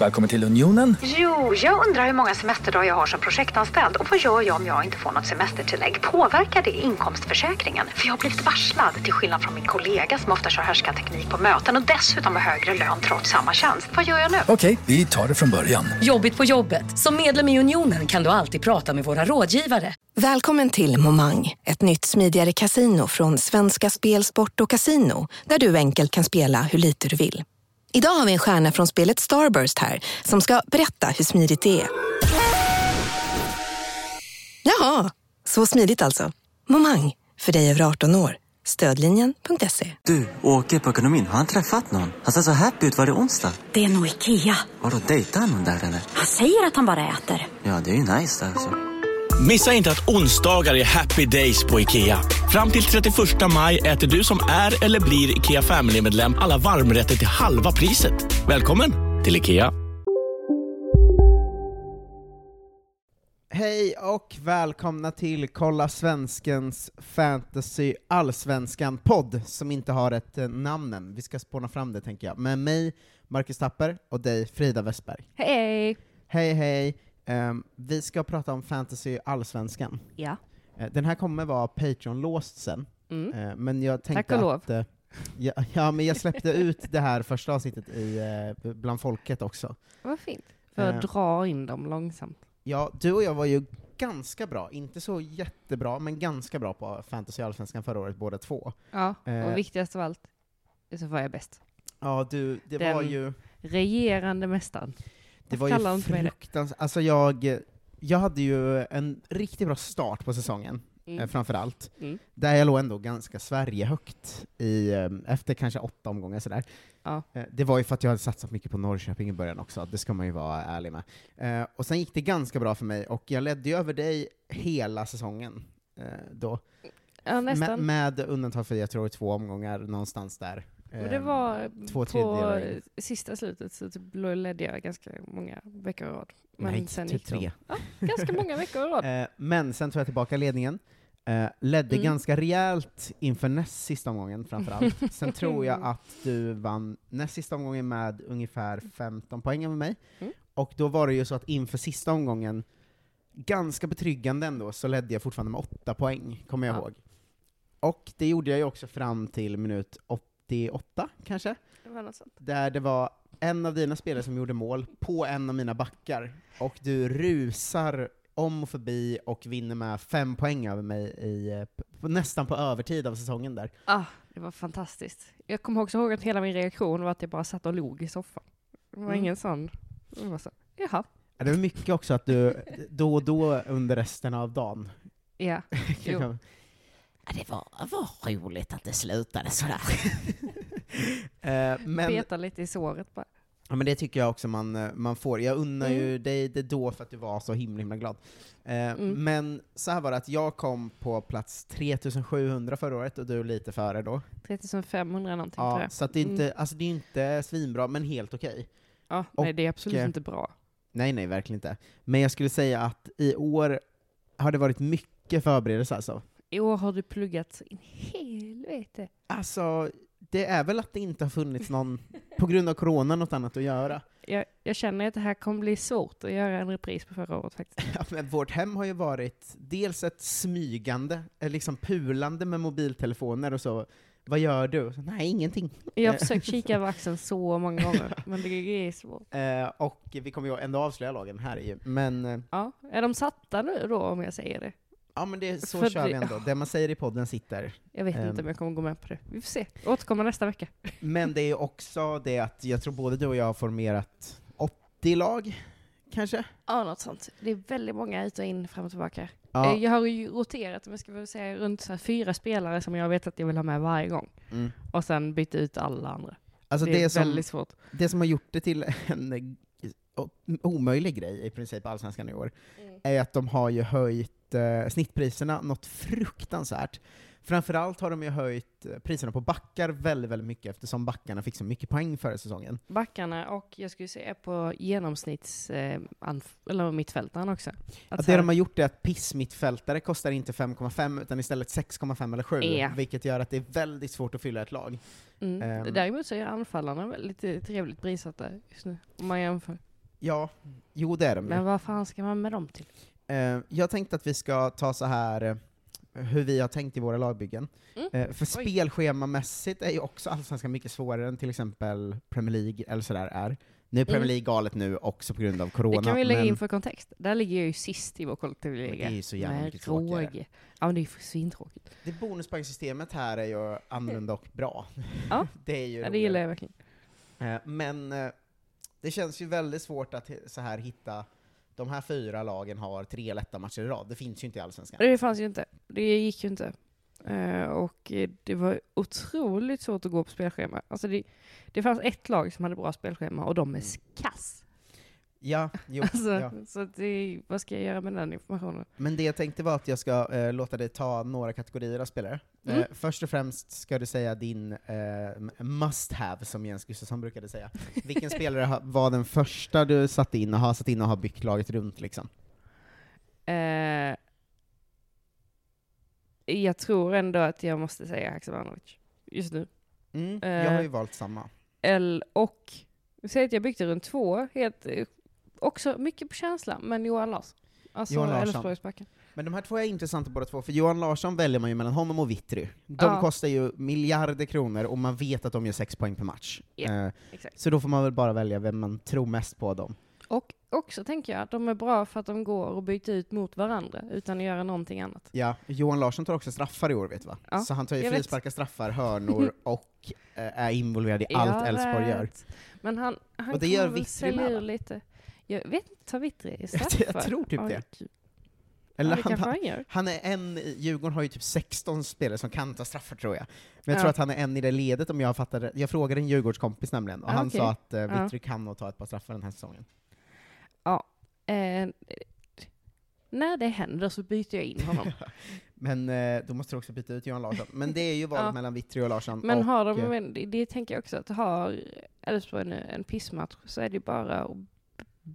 Välkommen till Unionen. Jo, jag undrar hur många semesterdagar jag har som projektanställd och vad gör jag om jag inte får något semestertillägg? Påverkar det inkomstförsäkringen? För jag har blivit varslad, till skillnad från min kollega som ofta kör härskarteknik på möten och dessutom har högre lön trots samma tjänst. Vad gör jag nu? Okej, vi tar det från början. Jobbigt på jobbet. Som medlem i Unionen kan du alltid prata med våra rådgivare. Välkommen till Momang, ett nytt smidigare casino från Svenska Spel, Sport och Casino, där du enkelt kan spela hur lite du vill. Idag har vi en stjärna från spelet Starburst här som ska berätta hur smidigt det är. Jaha, så smidigt alltså. Momang, för dig över 18 år. Stödlinjen.se. Du, åker på ekonomin. Har han träffat någon? Han ser så happy ut. Var det onsdag? Det är nog Ikea. Har du dejtat någon där eller? Han säger att han bara äter. Ja, det är ju nice där alltså. Missa inte att onsdagar är happy days på IKEA. Fram till 31 maj äter du som är eller blir IKEA Family-medlem alla varmrätter till halva priset. Välkommen till IKEA. Hej och välkomna till Kolla Svenskens Fantasy Allsvenskan-podd, som inte har ett eh, namn än. Vi ska spåna fram det, tänker jag. Med mig, Marcus Tapper, och dig, Frida Westberg. Hej! Hej, hej! Ehm, vi ska prata om Fantasy Allsvenskan. Ja. Eh, den här kommer vara Patreon-låst sen, Mm. Eh, men jag tänkte Tack och att... eh, ja, ja, men jag släppte ut det här första avsnittet i, bland folket också. Vad fint. För att dra in dem långsamt. Ja, du och jag var ju ganska bra, inte så jättebra, men ganska bra på Fantasy Allsvenskan förra året, båda två. Ja, och viktigast av allt, så var jag bäst. Ja, du, det Den var ju... Regerande mästaren. Det var ju fruktansvärt, alltså jag, jag hade ju en riktigt bra start på säsongen, Mm. eh, framför allt. Mm. Där jag låg ändå ganska Sverigehögt i, eh, efter kanske åtta omgångar sådär. Ja. Eh, Det var ju för att jag hade satsat mycket på Norrköping i början också, det ska man ju vara ärlig med. Och sen gick det ganska bra för mig, och jag ledde ju över dig hela säsongen då. Ja, Med, med undantag för, jag tror, två omgångar någonstans där. Men det Eh, var två på sista slutet så typ ledde jag ganska många veckor i rad. Men Nej, sen typ tre. Ja, ganska många veckor i rad. Eh, men sen tog jag tillbaka ledningen, eh, ledde Mm. ganska rejält inför näst sista omgången framförallt. Sen tror jag att du vann näst sista omgången med ungefär 15 poäng med mig, Mm. och då var det ju så att inför sista omgången, ganska betryggande ändå, så ledde jag fortfarande med 8 poäng, kommer jag Ja. ihåg. Och det gjorde jag ju också fram till minut 88, kanske? Det var något sånt. där det var en av dina spelare som gjorde mål på en av mina backar, och du rusar om och förbi och vinner med fem poäng över mig i, eh, på, nästan på övertid av säsongen där. Ah, det var fantastiskt. Jag kommer också ihåg att hela min reaktion var att jag bara satt och log i soffan. Det var Mm. ingen sån... Det var så, jaha. Ja, Det var mycket också att du då och då under resten av dagen Ja. Jo. Kan- Det var, var roligt att det slutade sådär. Eh, men, Peta lite i såret bara. ja, men det tycker jag också man, eh, man får. Jag unnar ju Mm. dig det då för att du var så himla, himla glad. Eh, Mm. Men så här var det att jag kom på plats 3700 förra året, och du lite före då. 3500 någonting tror Ja, jag. så att det är inte, Mm. alltså det är inte svinbra, men helt okej. Ja, och, nej det är absolut inte bra. Nej, nej, verkligen inte. Men jag skulle säga att i år har det varit mycket förberedelse alltså. I år har du pluggat så in helvete. Alltså, det är väl att det inte har funnits någon, på grund av corona, något annat att göra. Jag, jag känner att det här kommer bli svårt att göra en repris på förra året faktiskt. Ja, men vårt hem har ju varit dels ett smygande, eh, liksom pulande med mobiltelefoner och så. Vad gör du? Så, Nej, ingenting. Jag har försökt kika över axeln så många gånger, men det är svårt. Eh, och vi kommer ju ändå avslöja lagen här ju, men eh, Ja, är de satta nu då om jag säger det? Ja men det, så För kör det- vi ändå. Det man säger i podden sitter. Jag vet Ehm. inte om jag kommer gå med på det. Vi får se. Återkommer nästa vecka. Men det är ju också det att jag tror både du och jag har formerat 80 lag, kanske? Ja, något sånt. Det är väldigt många ut och in, fram och tillbaka. Ja. Eh, Jag har ju roterat, om jag ska väl säga, runt så här fyra spelare som jag vet att jag vill ha med varje gång. Mm. Och sen byta ut alla andra. Alltså det det, är som, väldigt svårt. det som har gjort det till en omöjlig grej i princip Allsvenskan i år, är att de har ju höjt eh, snittpriserna något fruktansvärt. Framförallt har de ju höjt eh, priserna på backar väldigt, väldigt mycket eftersom backarna fick så mycket poäng förra säsongen. Backarna och jag skulle säga på genomsnitts, eh, eller mittfältaren också. Att Att det här- de har gjort är att pissmittfältare kostar inte 5,5 utan istället 6,5 eller 7, Ja. vilket gör att det är väldigt svårt att fylla ett lag. Mm. Ehm. Däremot så är anfallarna väldigt trevligt prissatta just nu, om man jämför. Ja, jo det är de. Men vad fan ska man med dem till? Eh, jag tänkte att vi ska ta så här eh, hur vi har tänkt i våra lagbyggen. Mm. Eh, för Oj. spelschemamässigt är ju också Allsvenskan mycket svårare än till exempel Premier League eller sådär är. Nu är Premier Mm. League galet nu också på grund av corona. Det kan vi lägga men in för kontext. Där ligger jag ju sist i vår kollektivliga. Det är ju så jävla mycket tråkigare. Ja men det är ju svintråkigt. det bonuspoängsystemet här är ju annorlunda och bra. Ja. det är ju Ja, det gillar jag verkligen. Men det känns ju väldigt svårt att så här hitta, de här fyra lagen har tre lätta matcher i rad, det finns ju inte i Allsvenskan. Det fanns ju inte. Det gick ju inte. Eh, och eh, det var otroligt svårt att gå på spelschema. Alltså det, det fanns ett lag som hade bra spelschema och de är kass. Ja, jo, Alltså, ja. Så det, vad ska jag göra med den informationen? Men det jag tänkte var att jag ska eh, låta dig ta några kategorier av spelare. Mm. Eh, först och främst ska du säga din eh, must have, som Jens Gustafsson brukade säga. Vilken spelare ha- var den första du satte in och har satt in och har byggt laget runt liksom? Eh, jag tror ändå att jag måste säga Haksabanovic just nu. Mm, Eh. jag har ju valt samma. L och, säg att jag byggde runt två, helt, eh, också mycket på känsla, men Johan Larsson. Alltså Johan Larsson. Elfsborgsbacken. Men de här två är intressanta båda två, för Johan Larsson väljer man ju mellan honom och Vittry. De Ja. kostar ju miljarder kronor och man vet att de gör sex poäng per match. Ja, Eh, exakt. så då får man väl bara välja vem man tror mest på dem. Och också tänker jag att de är bra för att de går och byter ut mot varandra utan att göra någonting annat. Ja, Johan Larsson tar också straffar i år, vet du va? Ja, så han tar ju frisparkar, straffar, hörnor och eh, är involverad i allt Elfsborg gör. Men han, han Och det gör kommer väl sälja ur lite. Jag vet inte, tar Vittry i Jag- tror typ det. gud. Eller ja, han, han, han är en, Djurgården har ju typ 16 spelare som kan ta straffar tror jag. Men jag Ja. tror att han är en i det ledet om jag fattar. Jag frågade en Djurgårdskompis nämligen, och Ah, han okej. sa att eh, Ja. Vittry kan nog ta ett par straffar den här säsongen. Eh, när det händer så byter jag in honom. Men eh, då måste du också byta ut Johan Larsson. Men det är ju valet Ja. mellan Vittry och Larsson. Men och, har de, eh, men det, det tänker jag också, att har Elfsborg nu en pissmatch så är det ju bara att,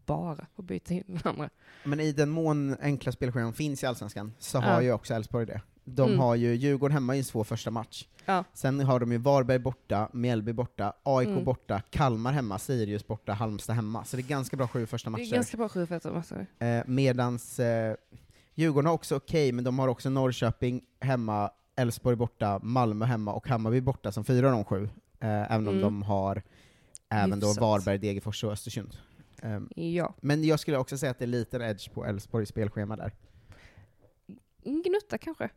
bara att byta in den andra. Men i den mån enkla spelscheman finns i Allsvenskan, så Ja. har ju också Elfsborg det. De Mm. har ju Djurgården hemma i svår första match. Ja. Sen har de ju Varberg borta, Mjällby borta, AIK Mm. borta, Kalmar hemma, Sirius borta, Halmstad hemma. Så det är ganska bra sju första Det är matcher. ganska bra sju för matcher. Eh, medans eh, Djurgården har också okej, men de har också Norrköping hemma, Elfsborg borta, Malmö hemma och Hammarby borta som fyra av de sju. Eh, även om Mm. de har även då. Varberg, Degerfors och Östersund. Eh, Ja. men jag skulle också säga att det är liten edge på Elfsborgs spelschema där. Gnutta kanske.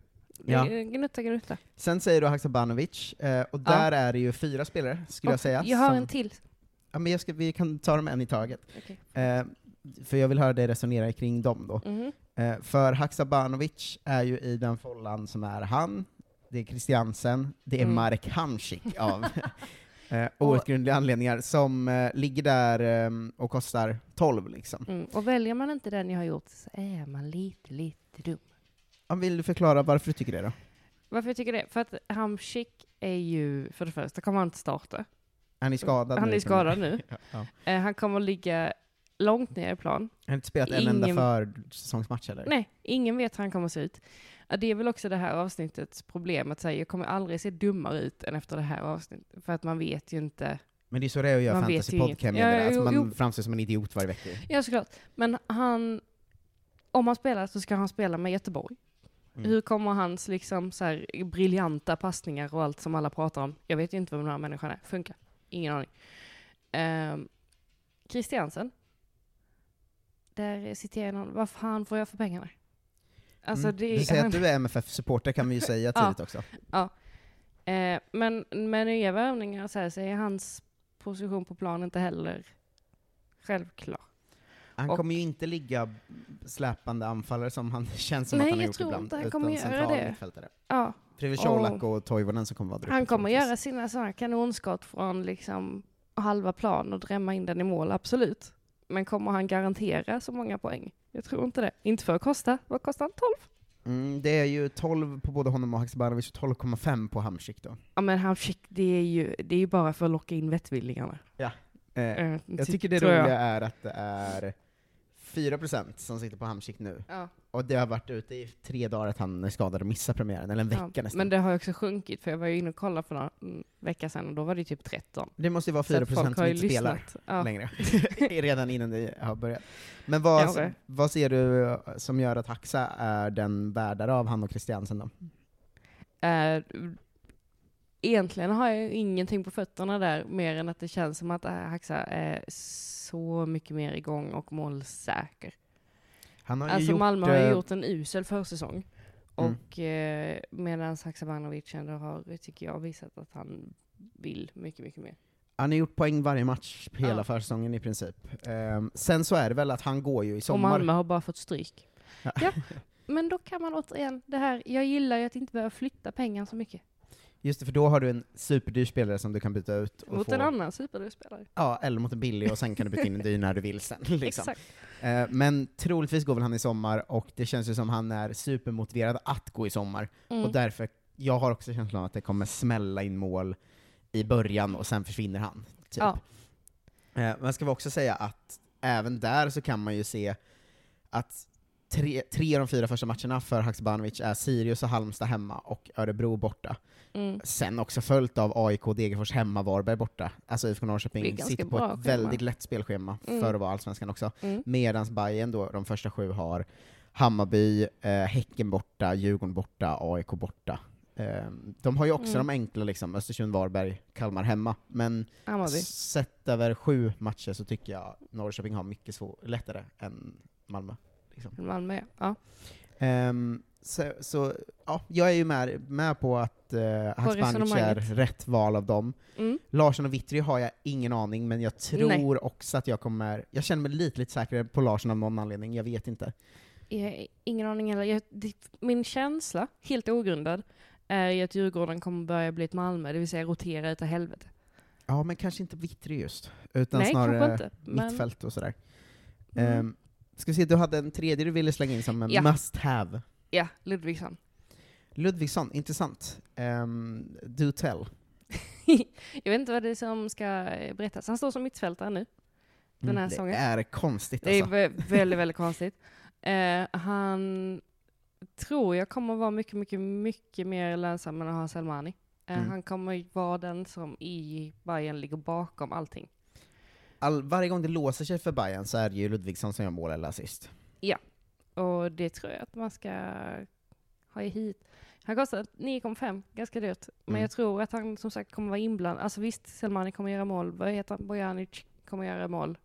Ja. Eh, Gnutta, gnutta. Sen säger du Haksabanovic, eh, och Ja. där är det ju fyra spelare, skulle jag Och säga. Jag har som- en till. Ja, men jag ska, vi kan ta dem en i taget. Okej. Eh, för jag vill höra dig resonera kring dem då. Mhm. Eh, för Haksabanovic är ju i den follan som är han, det är Christiansen, det är Mm. Marek Hamsik av eh, outgrundliga anledningar, som eh, ligger där eh, och kostar 12 liksom. Mm. Och väljer man inte den jag har gjort så är man lite, lite dum. Ja, Vill du förklara varför du tycker det då? Varför jag tycker det? För att Hamsik är ju, för det första kommer han inte starta. Han är skadad Han nu. är skadad nu. ja, ja. Eh, han kommer ligga långt ner i plan. Han har inte spelat en enda försäsongsmatch eller? Nej, ingen vet hur han kommer att se ut. Det är väl också det här avsnittets problem, att säga, jag kommer aldrig se dummare ut än efter det här avsnittet. För att man vet ju inte. Men det är så det är att göra fantasypodd kan jag alltså, jo, man jo. framstår som en idiot varje vecka. Ja, såklart. Men han, om han spelar så ska han spela med Göteborg. Mm. Hur kommer hans liksom så här briljanta passningar och allt som alla pratar om, jag vet ju inte vem den här människan är, funka? Ingen aning. Um, Christiansen. Där citerar jag någon, vad fan får jag för pengarna? Alltså Mm. det Du säger att du är MFF-supporter kan vi ju säga tidigt också. Ja. Eh, men med nya värvningar så, här, så är hans position på plan inte heller självklar. Han Och- kommer ju inte ligga släpande anfallare som han känns som Nej, att han har jag gjort tror ibland, inte han kommer göra det. mittfältare. Ja. Och- och Toivonen som kommer vara där Han kommer göra sina sådana kanonskott från liksom halva plan och drämma in den i mål, absolut. Men kommer han garantera så många poäng? Jag tror inte det. Inte för att kosta. Vad kostar han? 12? Mm, det är ju 12 på både honom och Haksabanovic, och 12,5 på Hamsik då. Ja men han det är ju, det är ju bara för att locka in vettvillingarna. Ja. Eh, Eh, jag tycker det tror jag. roliga är att det är 4% som sitter på Hamsik nu. Ja. Och det har varit ute i tre dagar att han är skadad och missar premiären, eller en vecka Ja, nästan. men det har ju också sjunkit, för jag var ju inne och kollade för någon vecka sedan och då var det typ 13. Det måste ju vara Så att 4% folk som inte spelar lyssnat. Ja. längre. Redan innan det har börjat. Men vad, Kanske. vad ser du som gör att Haxa är den värdare av han och Christiansen då? Eh, egentligen har jag ingenting på fötterna där, mer än att det känns som att äh, Haxa är så mycket mer igång och målsäker. Han har Alltså gjort, Malmö har ju eh, gjort en usel försäsong. Mm. Och eh, medan Haksabanovic ändå har, tycker jag, visat att han vill mycket, mycket mer. Han har gjort poäng varje match hela Ja. försäsongen i princip. Ehm, sen så är det väl att han går ju i Och sommar. Malmö har bara fått stryk. Ja. Ja, men då kan man återigen, det här, jag gillar ju att inte behöva flytta pengar så mycket. Just det, för då har du en superdyr spelare som du kan byta ut. Och Mot få, en annan superspelare. Ja, eller mot en billig, och sen kan du byta in en dyr när du vill sen. Liksom. Exakt. Eh, men troligtvis går väl han i sommar, och det känns ju som han är supermotiverad att gå i sommar. Mm. Och därför, jag har också känslan av att det kommer smälla in mål i början, och sen försvinner han. Typ. Ja. Eh, men ska vi också säga att även där så kan man ju se att tre, tre av de fyra första matcherna för Haksabanovic är Sirius och Halmstad hemma, och Örebro borta. Mm. Sen också följt av AIK, Degerfors hemma, Varberg borta. Alltså IFK Norrköping sitter på ett schema. väldigt lätt spelschema Mm. för att vara allsvenskan också. Mm. Medans Bayern då, de första sju har Hammarby, eh, Häcken borta, Djurgården borta, AIK borta. Eh, de har ju också Mm. de enkla, liksom, Östersund, Varberg, Kalmar hemma, men Hammarby. sett över sju matcher så tycker jag Norrköping har mycket svår, lättare än Malmö. Liksom. Malmö, ja. Ehm, så, så ja, jag är ju med, med på att uh, Haksabanovic är rätt val av dem. Mm. Larsson och Vittry har jag ingen aning, men jag tror Nej. också att jag kommer, jag känner mig lite, lite säkrare på Larsson av någon anledning, jag vet inte. Jag ingen aning heller. Jag, det, min känsla, helt ogrundad, är ju att Djurgården kommer börja bli ett Malmö, det vill säga rotera utav helvete. Ja, men kanske inte Vittry just, utan Nej, snarare inte. Men, mittfält och sådär. Mm. Um, ska vi se, du hade en tredje du ville slänga in som en Ja. must have. Ja, Ludvigsson. Ludvigsson, intressant. Um, do tell. jag vet inte vad det är som ska eh, berättas. Han står som mittfältare nu, den här det säsongen. är konstigt Det är alltså. vä- väldigt, väldigt konstigt. Eh, han tror jag kommer vara mycket, mycket, mycket mer lönsam än att ha Selmani. Eh, Mm. Han kommer vara den som i Bayern ligger bakom allting. All, varje gång det låser sig för Bayern så är det ju Ludvigsson som gör mål eller assist. Och det tror jag att man ska ha i hit. Han kostar 9,5, ganska dyrt. Men Mm. jag tror att han som sagt kommer vara inblandad. Alltså visst, Selmani kommer göra mål. Vad heter han? Bojanic kommer göra mål.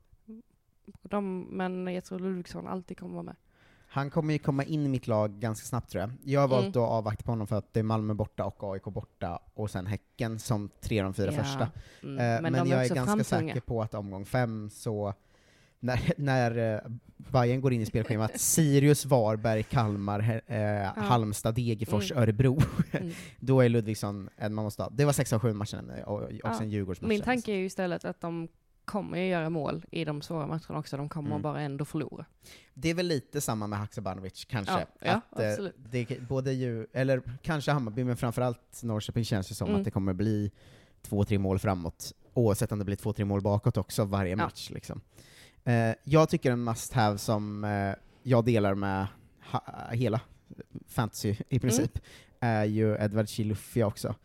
De, men jag tror Ludvigsson alltid kommer vara med. Han kommer ju komma in i mitt lag ganska snabbt tror jag. Jag har valt Mm. att avvakta på honom för att det är Malmö borta och AIK borta, och sen Häcken som tre av de fyra Ja. första. Mm. Eh, men de jag är ganska framtunga. säker på att omgång fem så, när, när uh, Bayern går in i spelschemat, Sirius, Varberg, Kalmar, eh, Halmstad, Degerfors, Mm. Örebro, Mm. då är Ludvigsson en man måste ha. Det var sex av sju matchen, eh, och också Ja. en Djurgårdsmatch. Min tanke är ju istället att de kommer ju göra mål i de svåra matcherna också. De kommer Mm. bara ändå förlora. Det är väl lite samma med Haksabanovic, kanske. Ja, ja, att, eh, det, både ju, eller kanske Hammarby, men framförallt Norrköping känns det som Mm. att det kommer bli två, tre mål framåt, oavsett om det blir två, tre mål bakåt också varje Ja. match. Liksom. Eh, jag tycker en must have som eh, jag delar med hela fantasy i princip, är ju Edward Chilufya också.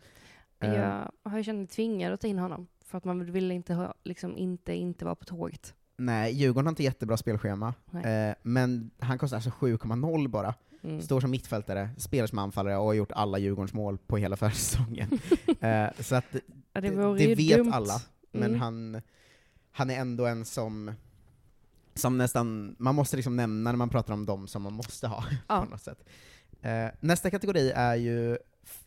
Eh, Jag har ju känt mig tvingad att ta in honom. För att man vill inte, ha, liksom inte, inte vara på tåget. Nej, Djurgården har inte jättebra spelschema, eh, men han kostar alltså 7,0 bara. Mm. Står som mittfältare, spelar som anfallare och har gjort alla Djurgårdens mål på hela försäsongen. eh, så att Ja, det, det ju vet dumt. alla, men Mm. han, han är ändå en som, som nästan, man måste liksom nämna när man pratar om dem som man måste ha Ja. på något sätt. Eh, nästa kategori är ju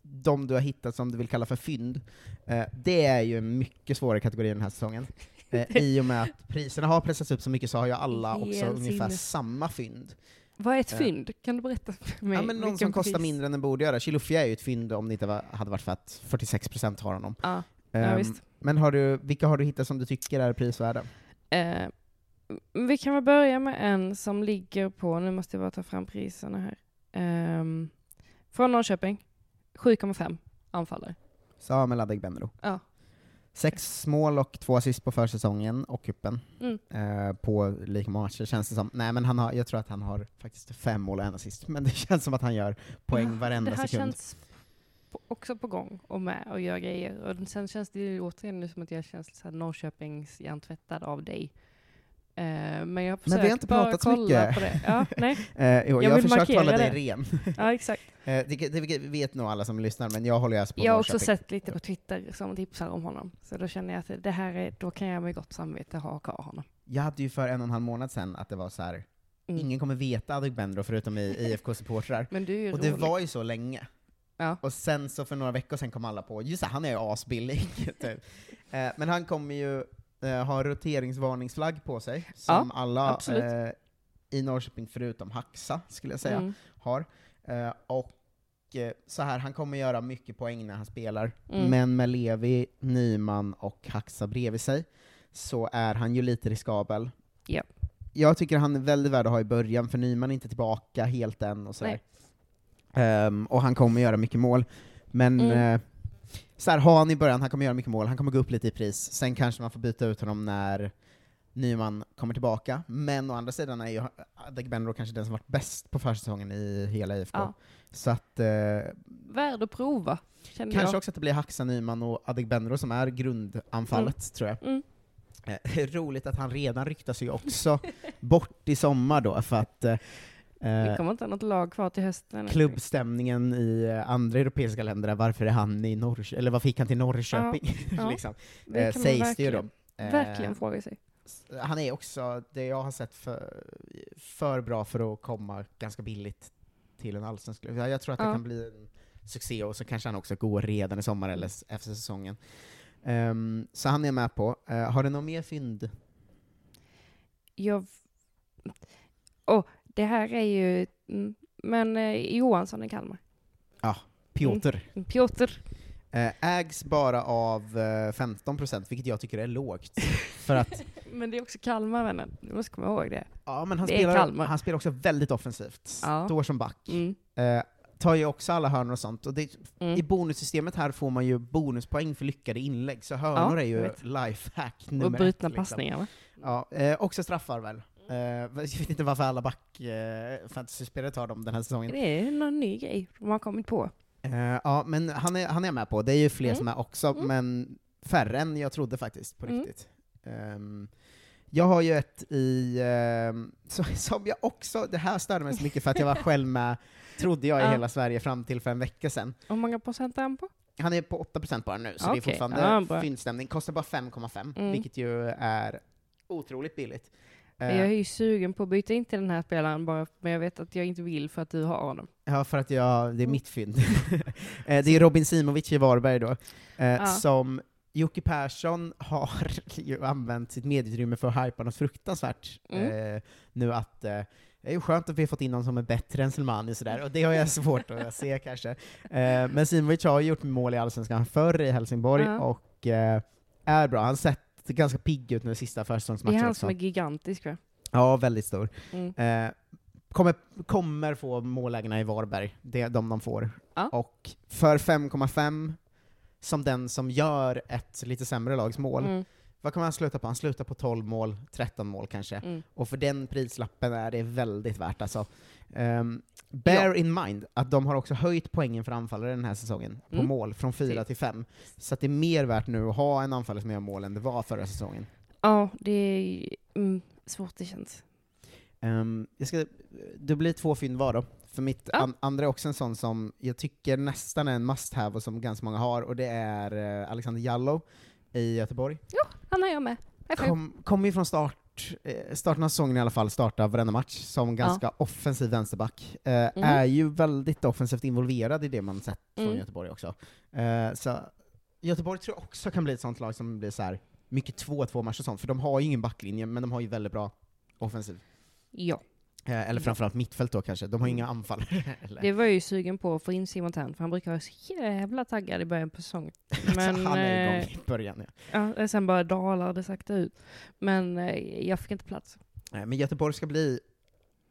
de du har hittat som du vill kalla för fynd. Eh, det är ju en mycket svårare kategori den här säsongen. Eh, I och med att priserna har pressats upp så mycket så har ju alla också Helt ungefär samma fynd. Vad är ett Eh. fynd? Kan du berätta för mig? Ja, men någon som kostar pris? mindre än den borde göra. Chilufya är ju ett fynd om det inte var, hade varit för att 46% har honom. Ja, ja Ehm, visst. men har du, vilka har du hittat som du tycker är prisvärda? Vi kan väl börja med en som ligger på, nu måste jag bara ta fram priserna här. Ehm, från Norrköping, 7,5 anfallare. Samuel Adegbenro. Ja. Sex mål och två assist på försäsongen och cupen, Mm. eh, på lika matcher känns det som. Nej men han har, jag tror att han har faktiskt fem mål och en assist, men det känns som att han gör poäng varenda det här sekund. känns på, också på gång och med och gör grejer. Och sen känns det ju återigen nu som att jag känns så här Norrköpings hjärntvättad av dig. Eh, men jag har Men vi har försökt inte bara pratat så kolla mycket. på det. Ja, nej. Eh, jo, Jag jag, har försökt hålla dig det. ren. Ja, exakt. Eh, det, det vet nog alla som lyssnar, men jag håller alltså på Jag har också sett lite på Twitter som tipsar om honom. Så då känner jag att det här är, då kan jag med gott samvete ha kvar honom. Jag hade ju för en och en halv månad sedan att det var så här. Mm. ingen kommer veta Adegbenro förutom i IFK-supportrar. Men du är ju Och det rolig. var ju så länge. Ja. Och sen så för några veckor sen kom alla på, just det, han är ju asbillig. typ. eh, men han kommer ju eh, ha roteringsvarningsflagg på sig, som alla absolut. eh, i Norrköping förutom Haxa, skulle jag säga, Mm. har. Eh, och eh, så här, han kommer göra mycket poäng när han spelar, Mm. men med Levi, Nyman och Haxa bredvid sig, så är han ju lite riskabel. Ja. Jag tycker han är väldigt värd att ha i början, för Nyman är inte tillbaka helt än och sådär. Ehm, och han kommer göra mycket mål. Men Mm. eh, så här, ha han i början, han kommer göra mycket mål, han kommer gå upp lite i pris, sen kanske man får byta ut honom när Nyman kommer tillbaka. Men å andra sidan är ju Adegbenro kanske den som varit bäst på försäsongen i hela IFK. Ja. Så att, eh, Värd att prova, känner kanske jag. också att det blir Haxa, Nyman och Adegbenro som är grundanfallet, tror jag. Mm. Eh, roligt att han redan ryktas ju också bort i sommar då, för att eh, Vi kommer inte ha något lag kvar till hösten. klubbstämningen i eh, andra europeiska länder, varför är han i Norrköping, eller vad fick han till Norrköping? ja. liksom. Det eh, kan man sägs det ju då. verkligen- Eh, Verkligen fråga sig. Han är också, det jag har sett, för, för bra för att komma ganska billigt till en allsvensk klubb. Jag tror att det Ja. kan bli en succé, och så kanske han också går redan i sommar eller efter säsongen. Ehm, så han är jag med på. Eh, har du någon mer fynd? Jag... Åh, det här är ju... mm, Men eh, Johansson i Kalmar. Piotr. Mm, Piotr. Eh, ägs bara av eh, 15%, vilket jag tycker är lågt. för att, Men det är också Kalmar, vännen. Du måste komma ihåg det. ja men han Det är spelar, Kalmar. han spelar också väldigt offensivt. Ja. Står som back. Mm. Eh, tar ju också alla hörnor och sånt. Och det, Mm. I bonussystemet här får man ju bonuspoäng för lyckade inlägg, så hörnor Ja, är ju jag vet. lifehack Och nummer brutna ett. Liksom. passningar, va? Ja, eh, också straffar väl. Eh, jag vet inte varför alla back eh, tar dem den här säsongen. Det är någon ny grej de har kommit på. Eh, ja, men han är, han är jag med på. Det är ju fler Mm. som är också, Mm. men färre än jag trodde faktiskt, på Mm. riktigt. Ehm, jag har ju ett i, så, som jag också, det här störde mig så mycket för att jag var själv med, trodde jag, i Ja. hela Sverige fram till för en vecka sedan. Hur många procent är han på? Han är på 8% bara nu, så det är fortfarande Ja, fyndstämning. Kostar bara 5,5, Mm. vilket ju är otroligt billigt. Eh, Jag är ju sugen på att byta in till den här spelaren, bara, men jag vet att jag inte vill för att du har honom. Ja, för att jag, det är Mm. mitt fynd. Eh, det är Robin Simovic i Varberg då, eh, Ja. som Jocke Persson har ju använt sitt medieutrymme för att hypa något fruktansvärt Mm. eh, nu att eh, det är ju skönt att vi har fått in någon som är bättre än Selmani sådär, och det har jag svårt att se kanske. Eh, men Simovic har ju gjort mål i Allsvenskan förr i Helsingborg, Ja. och eh, är bra. Han har sett ganska pigg ut nu sista Det är försäsongsmatchen han också. som är gigantisk, va? Ja, väldigt stor. Mm. Eh, kommer, kommer få mållägena i Varberg, det är de de får. Ja. Och för 5,5, som den som gör ett lite sämre lags mål, Mm. vad kommer han sluta på? Han slutar på 12 mål, 13 mål kanske. Mm. Och för den prislappen är det väldigt värt alltså. Ehm, bear in mind att de har också höjt poängen för anfallare den här säsongen, på Mm. mål, från 4 till 5. Så det är mer värt nu att ha en anfallare som gör mål än det var förra säsongen. Ja, det är mm, svårt det känns. Um, jag ska, det blir två fynd var då. För mitt Ja. an, andra är också en sån som jag tycker nästan är en must have och som ganska många har, och det är eh, Alexander Jallow i Göteborg. Han har jag med. High five. Kom, kom ju från start, eh, starten av säsongen i alla fall, startar varenda match som ganska offensiv vänsterback. Eh, Mhm. Är ju väldigt offensivt involverad i det man sett från Mm. Göteborg också. Eh, så Göteborg tror jag också kan bli ett sånt lag som blir så här mycket 2-2 matcher och sånt, för de har ju ingen backlinje, men de har ju väldigt bra offensiv. Ja. Eh, eller framförallt mittfält då kanske, de har inga anfallare. eller? Det var jag ju sugen på att få in Simon Tern, för han brukar vara så jävla taggad i början på säsongen. Men, han är igång eh, i början. Ja. ja, sen bara dalar det sakta ut. Men eh, jag fick inte plats. Eh, Men Göteborg ska bli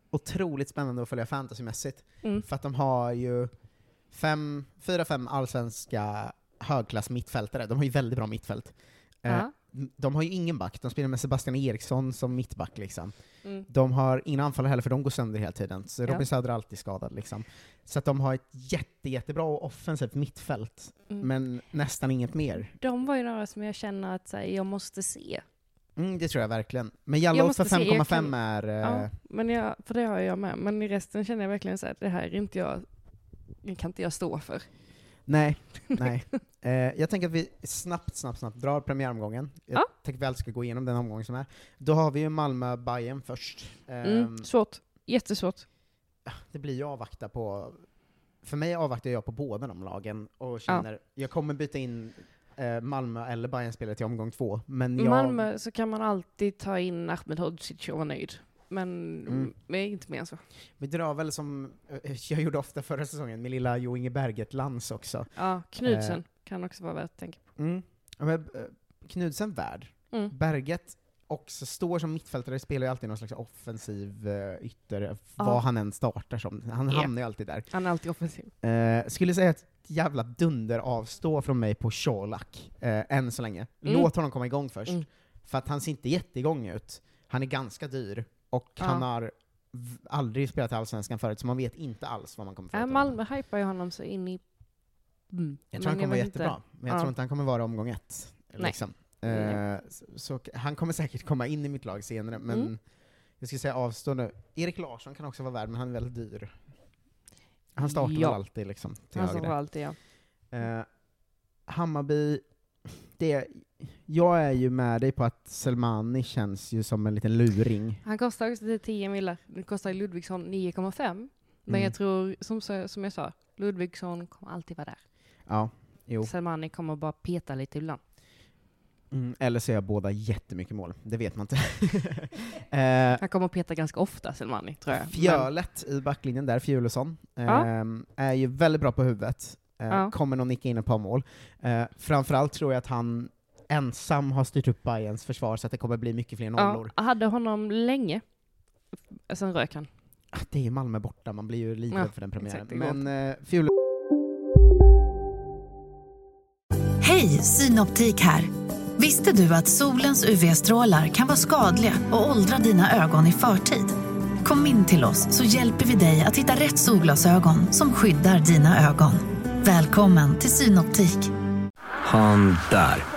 otroligt spännande att följa fantasymässigt, Mm. för att de har ju fem, fyra, fem allsvenska högklass mittfältare, de har ju väldigt bra mittfält. Eh, Ja. De har ju ingen back, de spelar med Sebastian Eriksson som mittback liksom. Mm. De har ingen anfallare heller, för de går sönder hela tiden. Så Ja. Robin Söder är alltid skadad liksom. Så att de har ett jätte, jättebra och offensivt mittfält, Mm. men nästan inget mer. De var ju några som jag känner att här, jag måste se. Mm, det tror jag verkligen. Men Jallow för se, jag 5,5 kan- är... eh, Ja, men jag, för det har jag med. Men i resten känner jag verkligen så här, det här är inte jag, det kan inte jag stå för. Nej, nej. Eh, jag tänker att vi snabbt, snabbt, snabbt drar premiäromgången. Jag Ja. tänker alltid ska gå igenom den omgången som är. Då har vi ju malmö bayern först. Mm, Ehm, svårt. Jättesvårt. det blir ju avvakta på... För mig avvaktar jag på båda de lagen och känner, jag kommer byta in eh, Malmö eller bayern spelare till omgång två, men jag... Malmö så kan man alltid ta in Ahmed Hodzic och vara nöjd. Men Mm. men inte mer än så. Vi drar väl som eh, jag gjorde ofta förra säsongen, med lilla Jo Inge Berget-Lans också. Ja, Knudsen Eh. kan också vara värt att tänka på. Mm. Men, eh, Knudsen värd. Mm. Berget också står som mittfältare, spelar ju alltid någon slags offensiv uh, ytter, Ja. vad han än startar som. Han Ja. hamnar ju alltid där. Han är alltid offensiv. Eh, skulle säga ett jävla dunderavstå från mig på Colak, uh, än så länge. Mm. Låt honom komma igång först. Mm. För att han ser inte jätteigång ut. Han är ganska dyr, och Ja. han har aldrig spelat i Allsvenskan förut, så man vet inte alls vad man kommer få Äh. Malmö hypar ju honom så in i... Mm. Jag tror Men han kommer vara jättebra, inte. men jag Ja. tror inte han kommer vara omgång ett. Liksom. Eh, så, så han kommer säkert komma in i mitt lag senare, men Mm. jag skulle säga avstå nu. Erik Larsson kan också vara värd, men han är väldigt dyr. Han startar Ja. väl alltid liksom, till Han höger. alltid ja. Eh, Hammarby, det, jag är ju med dig på att Selmani känns ju som en liten luring. Han kostar också till 10 millar. Nu kostar Ludvigsson 9,5. Men Mm. jag tror, som, som jag sa, Ludvigsson kommer alltid vara där. Ja, jo. Selmani kommer bara peta lite ibland. Mm, eller så jag båda jättemycket mål, det vet man inte. eh, Han kommer peta ganska ofta, Selmani, tror jag. Men- Fjölet i backlinjen där, Fjulesson, Ja. ehm, är ju väldigt bra på huvudet. Eh, Ja. Kommer nog nicka in ett par mål. Eh, framförallt tror jag att han ensam har styrt upp Bayerns försvar så att det kommer bli mycket fler nollor. Ja, hade honom länge. Sen rök han. Ah, Det är ju Malmö borta, man blir ju livrädd Ja, för den premiären. Men eh. Hej, Synoptik här. Visste du att solens UV-strålar kan vara skadliga och åldra dina ögon i förtid? Kom in till oss så hjälper vi dig att hitta rätt solglasögon som skyddar dina ögon. Välkommen till Synoptik. Han där.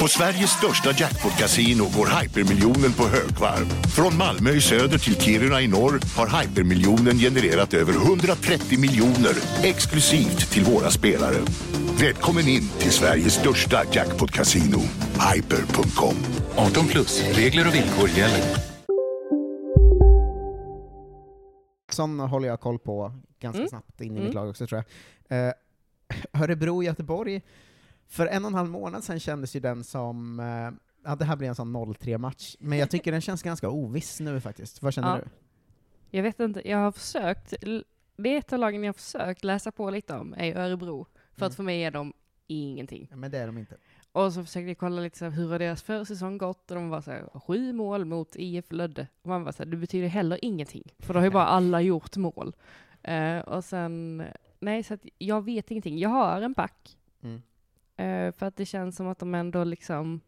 På Sveriges största jackpot-kasino går hypermiljonen på högvarv. Från Malmö i söder till Kiruna i norr har hypermiljonen genererat över 130 miljoner exklusivt till våra spelare. Välkommen in till Sveriges största jackpot-kasino, hyper.com. 18 plus, regler och villkor gäller. Sån håller jag koll på ganska Mm. snabbt in i Mm. mitt lag också tror jag. Eh, Örebro-Göteborg, för en och en halv månad sedan kändes ju den som, eh, ja det här blir en sån 0-3-match, men jag tycker den känns ganska oviss nu faktiskt. Vad känner Ja. du? Jag vet inte, jag har försökt, det är ett av lagen jag har försökt läsa på lite om, är Örebro. För att Mm. för mig är de ingenting. Ja, men det är de inte. Och så försökte jag kolla lite så här, hur har deras försäsong gått? Och de var så här, sju mål mot IF Lödde. Och man var så här, det betyder heller ingenting. För då har ju bara alla gjort mål. Eh, och sen, nej så att jag vet ingenting. Jag har en back. Mm. Eh, för att det känns som att de ändå liksom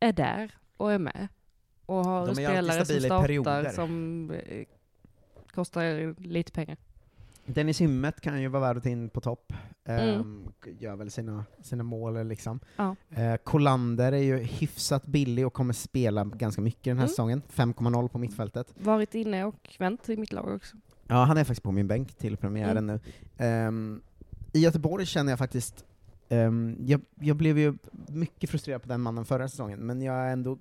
är där och är med. Och har De spelare som startar perioder. som eh, kostar lite pengar. Dennis Hymmet kan ju vara värd att ta in på topp. Mm. Ehm, gör väl sina, sina mål liksom. Ja. Eh, Kolander är ju hyfsat billig och kommer spela ganska mycket den här Mm. säsongen. 5,0 på mittfältet. Varit inne och vänt i mitt lag också. Ja, han är faktiskt på min bänk till premiären Mm. nu. Ehm, I Göteborg känner jag faktiskt, ehm, jag, jag blev ju mycket frustrerad på den mannen förra säsongen, men jag är ändå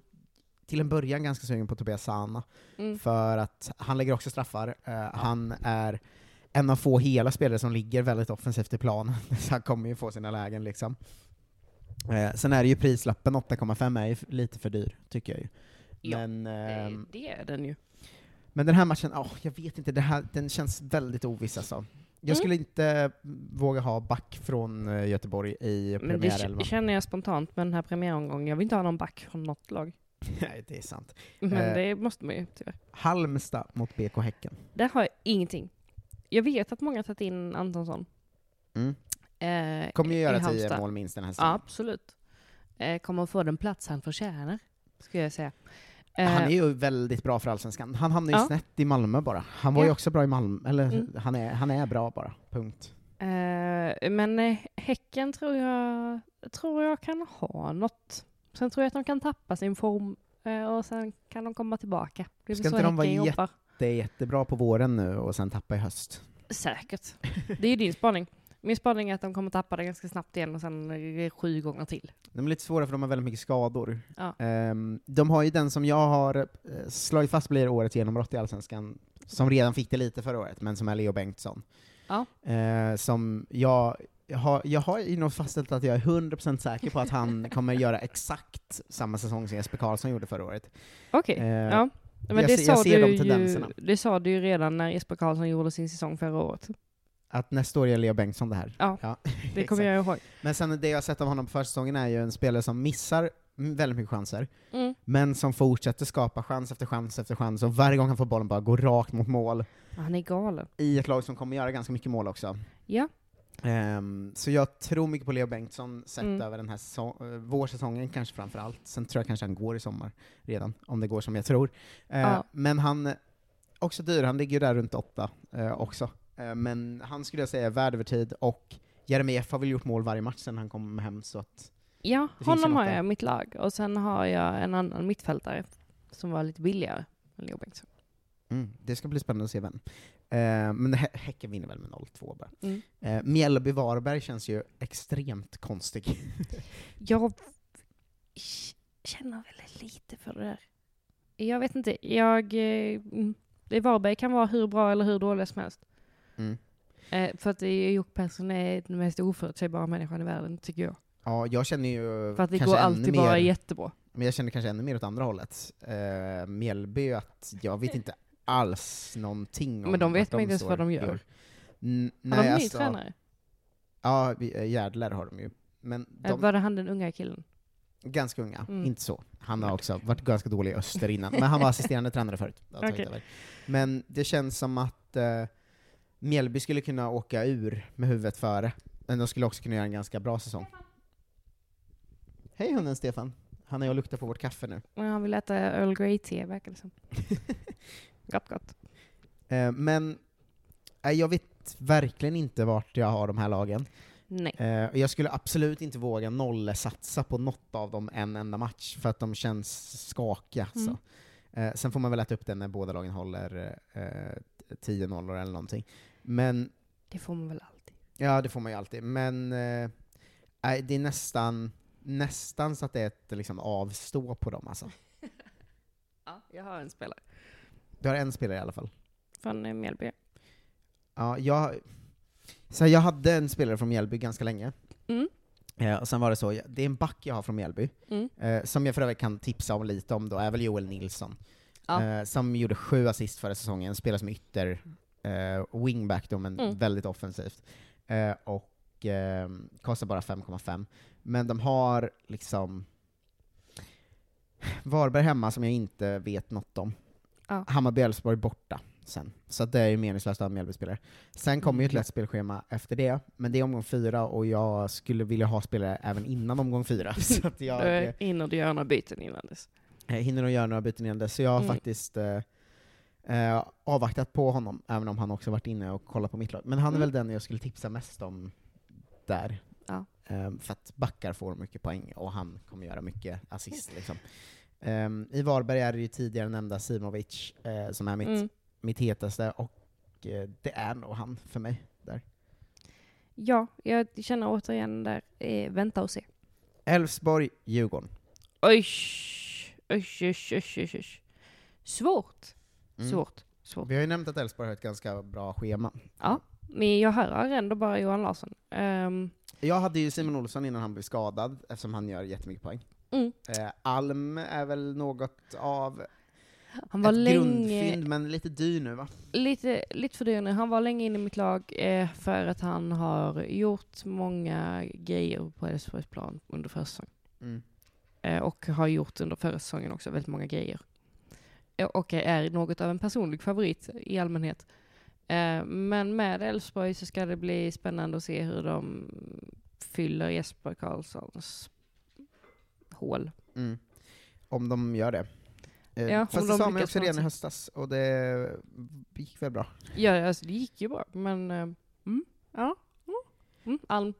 till en början ganska sugen på Tobias Sana, Mm. för att han lägger också straffar. Eh, Han är en av få hela spelare som ligger väldigt offensivt i planen, så han kommer ju få sina lägen liksom. Eh, sen är det ju prislappen, 8,5 är ju lite för dyr, tycker jag ju. Ja, Men, Det, Eh, det är den ju. men den här matchen, åh, jag vet inte, här, den känns väldigt oviss alltså. Jag Mm. skulle inte våga ha back från eh, Göteborg i det premiärelvan. k- känner jag spontant med den här premiäromgången. Jag vill inte ha någon back från något lag. Nej, det är sant. Men Eh, det måste man ju tyvärr. Halmstad mot BK Häcken. Där har jag ingenting. Jag vet att många har tagit in Antonsson. Mm. Eh, Kommer ju göra tio mål minst den här Ja, säsongen. absolut. Eh, kommer få den plats han förtjänar, skulle jag säga. Eh, Han är ju väldigt bra för Allsvenskan. Han hamnar ju Ja. snett i Malmö bara. Han var ju Ja. också bra i Malmö, eller Mm. han, är, han är bra bara, punkt. Eh, men eh, Häcken tror jag, tror jag kan ha något. Sen tror jag att de kan tappa sin form eh, och sen kan de komma tillbaka. Det Ska inte de vara jobbar. jätte, jättebra på våren nu och sen tappa i höst? Säkert. Det är ju din spaning. Min spaning är att de kommer tappa det ganska snabbt igen och sen sju gånger till. De är lite svåra för de har väldigt mycket skador. Ja. Ehm, de har ju den som jag har eh, slagit fast blir årets genombrott i Allsvenskan, som redan fick det lite förra året, men som är Leo Bengtsson. Ja. Eh, som jag, jag har, jag har ju nog fastställt att jag är 100% säker på att han kommer göra exakt samma säsong som Jesper Karlsson gjorde förra året. Okej, Eh, ja. Men jag, det, sa jag ser du de tendenserna. ju, det sa du ju redan när Jesper Karlsson gjorde sin säsong förra året. Att nästa år är Leo Bengtsson det här. Ja, det kommer jag ihåg. Men sen det jag har sett av honom på försäsongen är ju en spelare som missar väldigt mycket chanser, Mm. men som fortsätter skapa chans efter chans efter chans, och varje gång han får bollen bara går rakt mot mål. Han är galen. I ett lag som kommer göra ganska mycket mål också. Ja. Ehm, så jag tror mycket på Leo Bengtsson sett Mm. över den här säsong, eh, vårsäsongen kanske framför allt. Sen tror jag kanske han går i sommar redan, om det går som jag tror. Eh, Ja. Men han, också dyr, han ligger ju där runt åtta eh, också. Eh, men han skulle jag säga är värd över tid, och Jeremejeff har väl gjort mål varje match sen han kom hem, så att Ja, honom har jag i mitt lag. Och sen har jag en annan mittfältare som var lite billigare än Leo Bengtsson. Mm, det ska bli spännande att se vem. Eh, men Hä- Häcken vinner väl med 0-2 bara. Mm. Eh, Mjällby-Varberg känns ju extremt konstig. Jag känner väldigt lite för det där. Jag vet inte, jag... eh, mm, Varberg kan vara hur bra eller hur dålig som helst. Mm. Eh, för att Jocke Persson är den mest oförutsägbara människan i världen, tycker jag. Ja, jag känner ju För att det går alltid mer, bara jättebra. Men jag känner kanske ännu mer åt andra hållet. Eh, Mjällby, att jag vet inte alls någonting om Men de vet man inte ens vad de gör. år. N- Har nej, de ny alltså- tränare? Ja, vi- eh, Järdler har de ju. Men Eh, de, Var det han den unga killen? ganska unga, Mm. inte så. Han har också varit ganska dålig i öster innan, men han var assisterande tränare förut. Över. Men det känns som att eh, Mjällby skulle kunna åka ur med huvudet före, men de skulle också kunna göra en ganska bra säsong. Hej hunden Stefan! Han är och luktar på vårt kaffe nu. Men Han vill äta Earl Grey-te, verkar det som. gott, gott. Eh, men nej, jag vet verkligen inte vart jag har de här lagen. Nej. Eh, jag skulle absolut inte våga nollsatsa på något av dem en enda match, för att de känns skakiga. Mm. Så. Eh, sen får man väl äta upp det när båda lagen håller eh, 10 nollor eller någonting. Men, Det får man väl alltid. ja det får man ju alltid, men eh, det är nästan, nästan så att det är ett liksom, avstå på dem alltså. Ja, jag har en spelare. Du har en spelare i alla fall. Från eh, Mjällby. Ja, jag, så jag hade en spelare från Mjällby ganska länge. Mm. Eh, och sen var det så, det är en back jag har från Mjällby, Mm. eh, som jag för övrigt kan tipsa om lite om då, är väl Joel Nilsson. Ja. Eh, som gjorde sju assist förra säsongen, spelar som ytter, eh, wingback då, men Mm. väldigt offensivt. Eh, och eh, kostar bara 5,5. Men de har liksom Varberg hemma som jag inte vet något om. Ja. Hammarby Elfsborg borta sen. Så det är ju meningslöst att ha Mjällby-spelare. Sen kommer ju ett Mm. lätt spelschema efter det, men det är omgång fyra och jag skulle vilja ha spelare även innan omgång fyra. så att jag eh, hinner du göra några byten innan dess. jag hinner nog göra några byten innan dess, så jag har Mm. faktiskt eh, eh, avvaktat på honom, även om han också varit inne och kollat på mitt lag. Men han är Mm. väl den jag skulle tipsa mest om där. Ja. Eh, för att backar får mycket poäng, och han kommer göra mycket assist. Liksom. Eh, I Varberg är det ju tidigare nämnda Simovic eh, som är mitt, Mm. mitt hetaste, och eh, det är nog han för mig där. Ja, jag känner återigen där, eh, vänta och se. Elfsborg, Djurgården. Oj, oj, oj, oj, oj, oj. Svårt. Mm. Svårt. Svårt. Vi har ju nämnt att Elfsborg har ett ganska bra schema. Ja, men jag hör ändå bara Johan Larsson. Ehm, Jag hade ju Simon Olsson innan han blev skadad, eftersom han gör jättemycket poäng. Mm. Eh, Alm är väl något av... Han var ett länge- grundfynd, men lite dyr nu va? Lite, lite för dyr nu. Han var länge inne i mitt lag eh, för att han har gjort många grejer på Elfsborgs plan under förra säsongen. Mm. Eh, och har gjort under förra säsongen också väldigt många grejer. Eh, Och är något av en personlig favorit i allmänhet. Eh, men med Elfsborg så ska det bli spännande att se hur de fyller Jesper Karlssons hål. Mm. Om de gör det. Eh, Ja, Fast de det sa man också redan i höstas, och det gick väl bra. Ja, alltså det gick ju bra, men mm, ja. Mm, mm, Alm.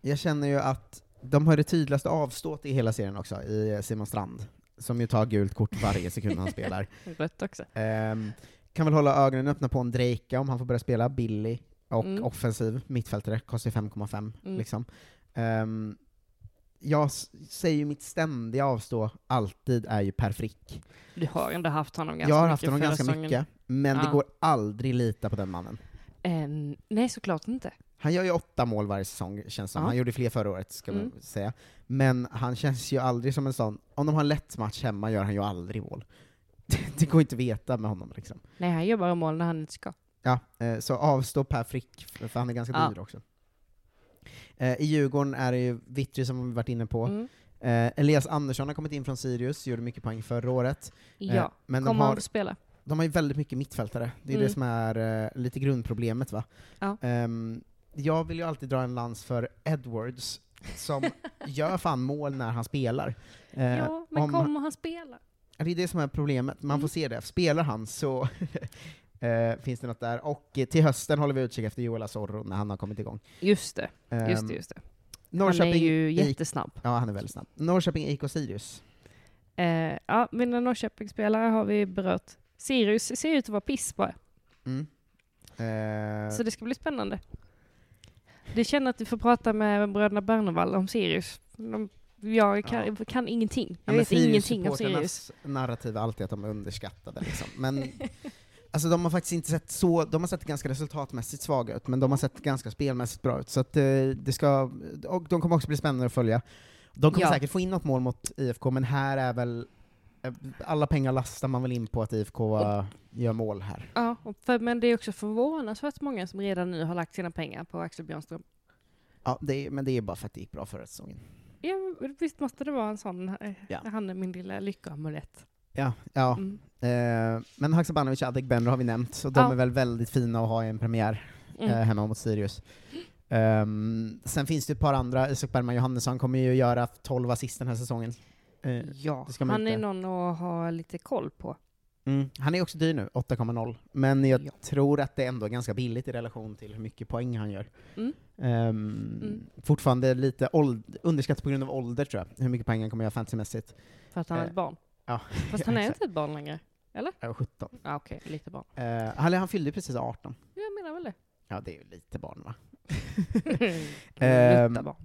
Jag känner ju att de har det tydligaste avståt i hela serien också, i Simon Strand, som ju tar gult kort varje sekund han spelar. Rött också. Ehm, kan väl hålla ögonen öppna på en Drejka om han får börja spela, billig och Mm. offensiv mittfältare, kostar ju 5,5 Mm. liksom. Ehm, jag säger ju mitt ständiga avstå alltid är ju Per Frick. Du har ändå haft honom ganska Jag har mycket haft honom ganska säsongen. mycket, men det Ja. går aldrig lita på den mannen. Eh, nej, såklart inte. Han gör ju åtta mål varje säsong, känns som. Ja. Han gjorde fler förra året, ska man Mm. säga. Men han känns ju aldrig som en sån, om de har en lätt match hemma gör han ju aldrig mål. det går inte att veta med honom liksom. Nej, han gör bara mål när han inte ska. Ja, eh, så avstå Per Frick, för han är ganska Ja. dyr också. Eh, I Djurgården är det ju Vittry som vi varit inne på. Mm. Eh, Elias Andersson har kommit in från Sirius, gjorde mycket poäng förra året. Ja, men kommer han har, få spela? de har ju väldigt mycket mittfältare, det är Mm. det som är lite grundproblemet va. Ja. Ehm, jag vill ju alltid dra en lans för Edwards, som gör fan mål när han spelar. Eh, ja, men om- kommer han spela? Det är det som är problemet, man får se det. Spelar han så eh, finns det något där. Och eh, till hösten håller vi utkik efter Joel Asoro när han har kommit igång. Just det, just Ehm, det, just det. Norrköping han är ju jättesnabb. Ja, han är väldigt snabb. Norrköping, IK Sirius. Eh, ja, mina Norrköpingsspelare har vi berört. Sirius ser ut att vara piss bara. Mm. Eh, Så det ska bli spännande. Det känner att vi får prata med bröderna Bernevall om Sirius. De, jag kan, kan ingenting. ja, Jag men vet ingenting om Sirius. narrativ är alltid att de är underskattade. Liksom. Men alltså, de har faktiskt inte sett så, de har sett ganska resultatmässigt svaga ut, men de har sett ganska spelmässigt bra ut. Så att, eh, det ska, och de kommer också bli spännande att följa. De kommer Ja. säkert få in något mål mot IFK, men här är väl alla pengar lastar man väl in på att IFK eh, gör mål här. Ja, och för, men det är också förvånansvärt många som redan nu har lagt sina pengar på Axel Björnström. Ja, det är, men det är bara för att det gick bra förra säsongen. Ja, visst måste det vara en sån, eh, Ja. han är min lilla lyckoamulett. Ja, ja. Mm. Eh, men Haksabanovic och Adegbenro har vi nämnt, så de Ja. är väl väldigt fina att ha i en premiär Mm. eh, hemma mot Sirius. Ehm, sen finns det ett par andra, Isak Bergman Johannesson kommer ju göra 12 assist den här säsongen. Eh, Ja, han är någon att ha lite koll på. Mm. Han är också dyr nu, 8,0. Men jag Ja. tror att det ändå är ganska billigt i relation till hur mycket poäng han gör. Mm. Ehm, Mm. Fortfarande lite underskattat på grund av ålder tror jag, hur mycket poäng han kommer göra fantasymässigt. För att han är Eh, ett barn. Ja. Fast han är inte ett barn längre. Eller? Ja, 17. Ja, okej, lite barn. Eh, han, han fyllde precis 18. Jag menar väl det. Ja, det är ju lite barn va? Lite Ehm, barn.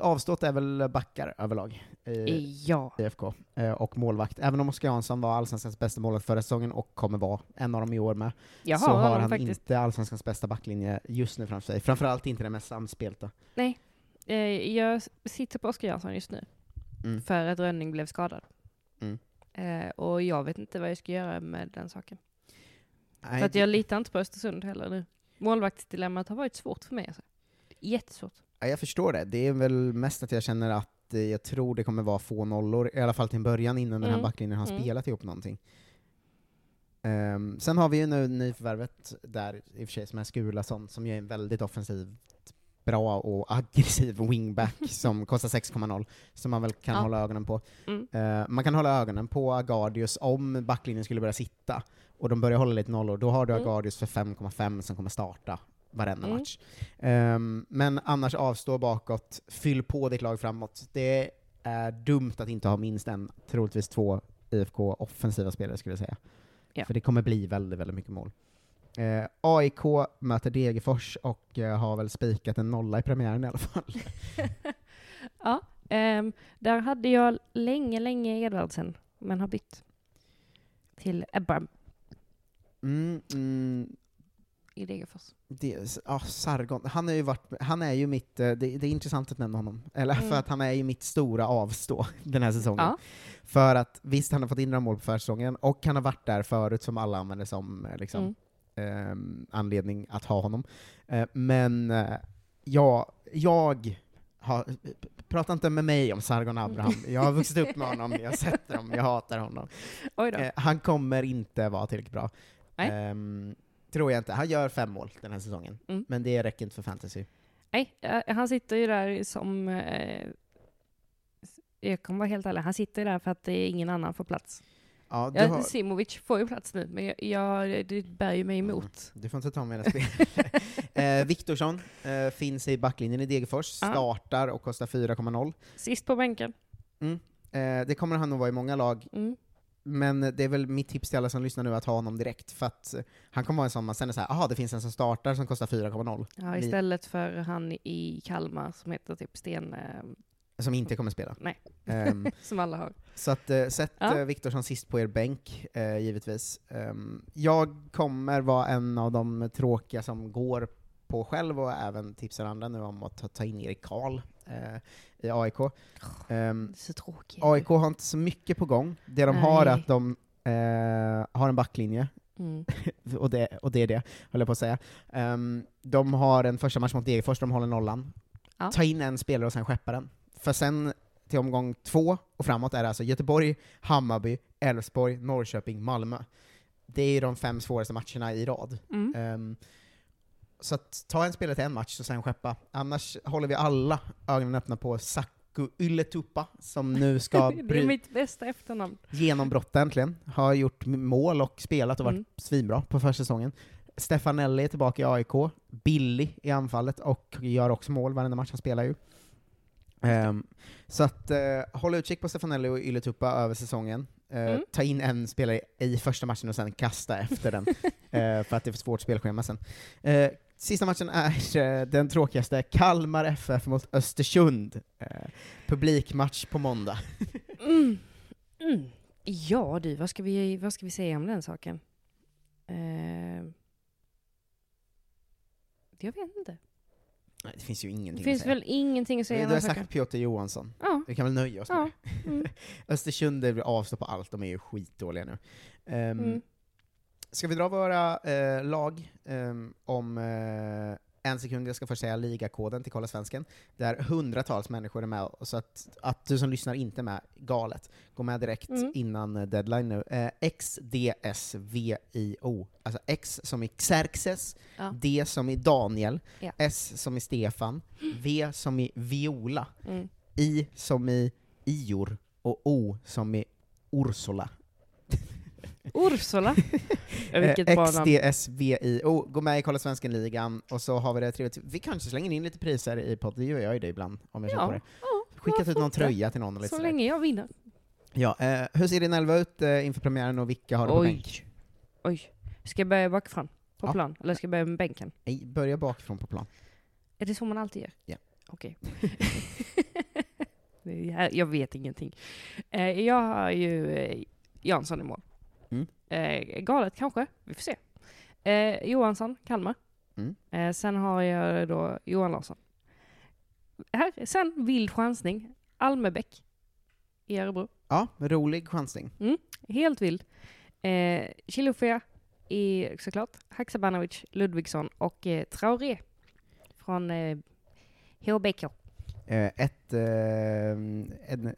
Avstått är väl backar överlag i Ja. IFK, eh, och målvakt. Även om Oskar Jansson var allsvenskans bästa målvakt förra säsongen och kommer vara en av dem i år med, Jag så har han faktiskt. inte allsvenskans bästa backlinje just nu framför sig. Framförallt inte den mest samspelta. Nej. Eh, jag sitter på Oskar Jansson just nu. Mm. För att Rönning blev skadad. Mm. Eh, och jag vet inte vad jag ska göra med den saken. Nej, för att jag litar inte på Östersund heller nu. Målvaktsdilemmat har varit svårt för mig. Alltså. Jättesvårt. Ja, jag förstår det. Det är väl mest att jag känner att eh, jag tror det kommer vara få nollor, i alla fall till en början innan den här Mm. backlinjen har Mm. spelat ihop någonting. Ehm, sen har vi ju nu nyförvärvet där, i och för sig, som är Skulason, som ju är en väldigt offensiv, bra och aggressiv wingback som kostar 6,0, som man väl kan Ja. hålla ögonen på. Mm. Eh, man kan hålla ögonen på Agardius om backlinjen skulle börja sitta, och de börjar hålla lite nollor, då har du Mm. Agardius för 5,5 som kommer starta varenda Mm. match. Ehm, men annars avstå bakåt, fyll på ditt lag framåt. Det är dumt att inte ha minst en, troligtvis två IFK offensiva spelare skulle jag säga. Ja. För det kommer bli väldigt, väldigt mycket mål. Eh, AIK möter Degerfors och eh, har väl spikat en nolla i premiären i alla fall. Ja, ehm, där hade jag länge, länge Edvardsen, men har bytt till Ebram. Mm, mm, i Degerfors. Det, ja, Sargon, han, är ju varit, han är ju mitt, eh, det, det är intressant att nämna honom, eller Mm. för att han är ju mitt stora avstå den här säsongen. Ja. För att visst, han har fått in några mål på försäsongen, och han har varit där förut som alla använder som eh, liksom, ehm, anledning att ha honom. Eh, men eh, jag, jag har, prata inte med mig om Sargon Abraham, jag har vuxit upp med honom, jag har sett honom, jag hatar honom. Eh, han kommer inte vara tillräckligt bra. Nej. Tror jag inte. Han gör fem mål den här säsongen, Mm. men det räcker inte för fantasy. Nej, eh, han sitter ju där som... Eh, jag kommer vara helt ärlig, han sitter ju där för att det är ingen annan får plats. Ja, Ja, har- Simovic får ju plats nu, men jag, jag, det bär ju mig emot. Du får inte ta med spel. eh, Viktorsson eh, finns i backlinjen i Degerfors, startar och kostar 4,0. Sist på bänken. Mm. Eh, det kommer han nog vara i många lag, Mm. Men det är väl mitt tips till alla som lyssnar nu att ha honom direkt, för att han kommer vara en sån man känner såhär, aha det finns en som startar som kostar 4,0. Ja, istället för han i Kalmar som heter typ Sten... Eh, Som inte kommer spela. nej, Ehm, som alla har. Så att, eh, sätt Ja. eh, Viktorsson sist på er bänk, eh, givetvis. Ehm, jag kommer vara en av de tråkiga som går på själv, och även tipsar andra nu om att ta, in Erik Karl i AIK. Ehm, Så tråkigt. AIK har inte så mycket på gång. Det de har är Nej. att de eh, har en backlinje, Mm. och, det, och det är det, höll jag på att säga. Ehm, de har en första match mot Degerfors, de håller nollan. Ja. Ta in en spelare och sen skeppa den. För sen till omgång två och framåt är det alltså Göteborg, Hammarby, Elfsborg, Norrköping, Malmö. Det är ju de fem svåraste matcherna i rad. Mm. Ehm, så att ta en spelare till en match och sen skeppa. Annars håller vi alla ögonen öppna på Saku Ylätupa, som nu ska det är bry- mitt bästa efternamn. genombrott äntligen. Har gjort mål och spelat och varit Mm. svinbra på försäsongen. Stefanelli är tillbaka i AIK, billig i anfallet och gör också mål varenda match han spelar ju. Ehm, så att eh, håll utkik på Stefanelli och Ylätupa över säsongen. Eh, Mm. Ta in en spelare i första matchen och sen kasta efter den, eh, för att det är för svårt spelschema sen. sista matchen är eh, den tråkigaste, Kalmar FF mot Östersund. Eh, publikmatch på måndag. Mm. Mm. Ja du, vad ska, vi, vad ska vi säga om den saken? Eh, jag vet inte. Nej, det finns ju ingenting Det att finns säga. väl ingenting att säga Du om har den saken? sagt Piotr Johansson. Ja. Vi kan väl nöja oss med Ja. det. Mm. Östersund är avstå på allt, de är ju skitdåliga nu. Um, Mm. Ska vi dra våra eh, lag ehm, om eh, en sekund? Jag ska först säga ligakoden till Kolla Svensken, där hundratals människor är med, så att, att du som lyssnar inte är med, galet. Gå med direkt Mm. innan eh, deadline nu. Eh, XDSVIO, alltså X som i Xerxes, Ja. D som i Daniel, Ja. S som i Stefan, V som i Viola, Mm. I som i Ior, och O som i Ursula. Ursula? Vilket Eh. XDSVIO, gå med i Kolla Svensken-ligan, och så har vi det trevligt. Vi kanske slänger in lite priser i podden, det gör jag ju det ibland, om jag känner Ja, på det. ja, Skickat ut varför någon inte? tröja till någon lite Så länge jag vinner. Ja, eh, hur ser din elva ut eh, inför premiären och vilka har du på bänk? Oj. Ska jag börja bakifrån? På Ja. plan? Eller ska jag börja med bänken? Nej, börja bakifrån på plan. Är det så man alltid gör? Ja. Okej. Det är- jag vet ingenting. Eh, Jag har ju eh, Jansson i mål. Mm. Eh, Galet kanske, vi får se. Eh, Johansson, Kalmar. Mm. Eh, Sen har jag då Johan Larsson. Här, sen vild chansning. Almebäck i Örebro. Ja, rolig chansning. Mm, helt vild. Eh, Chilufya i såklart, Haksabanovic, Ludvigsson och eh, Traoré från eh, HBK. Eh, ett, eh, en,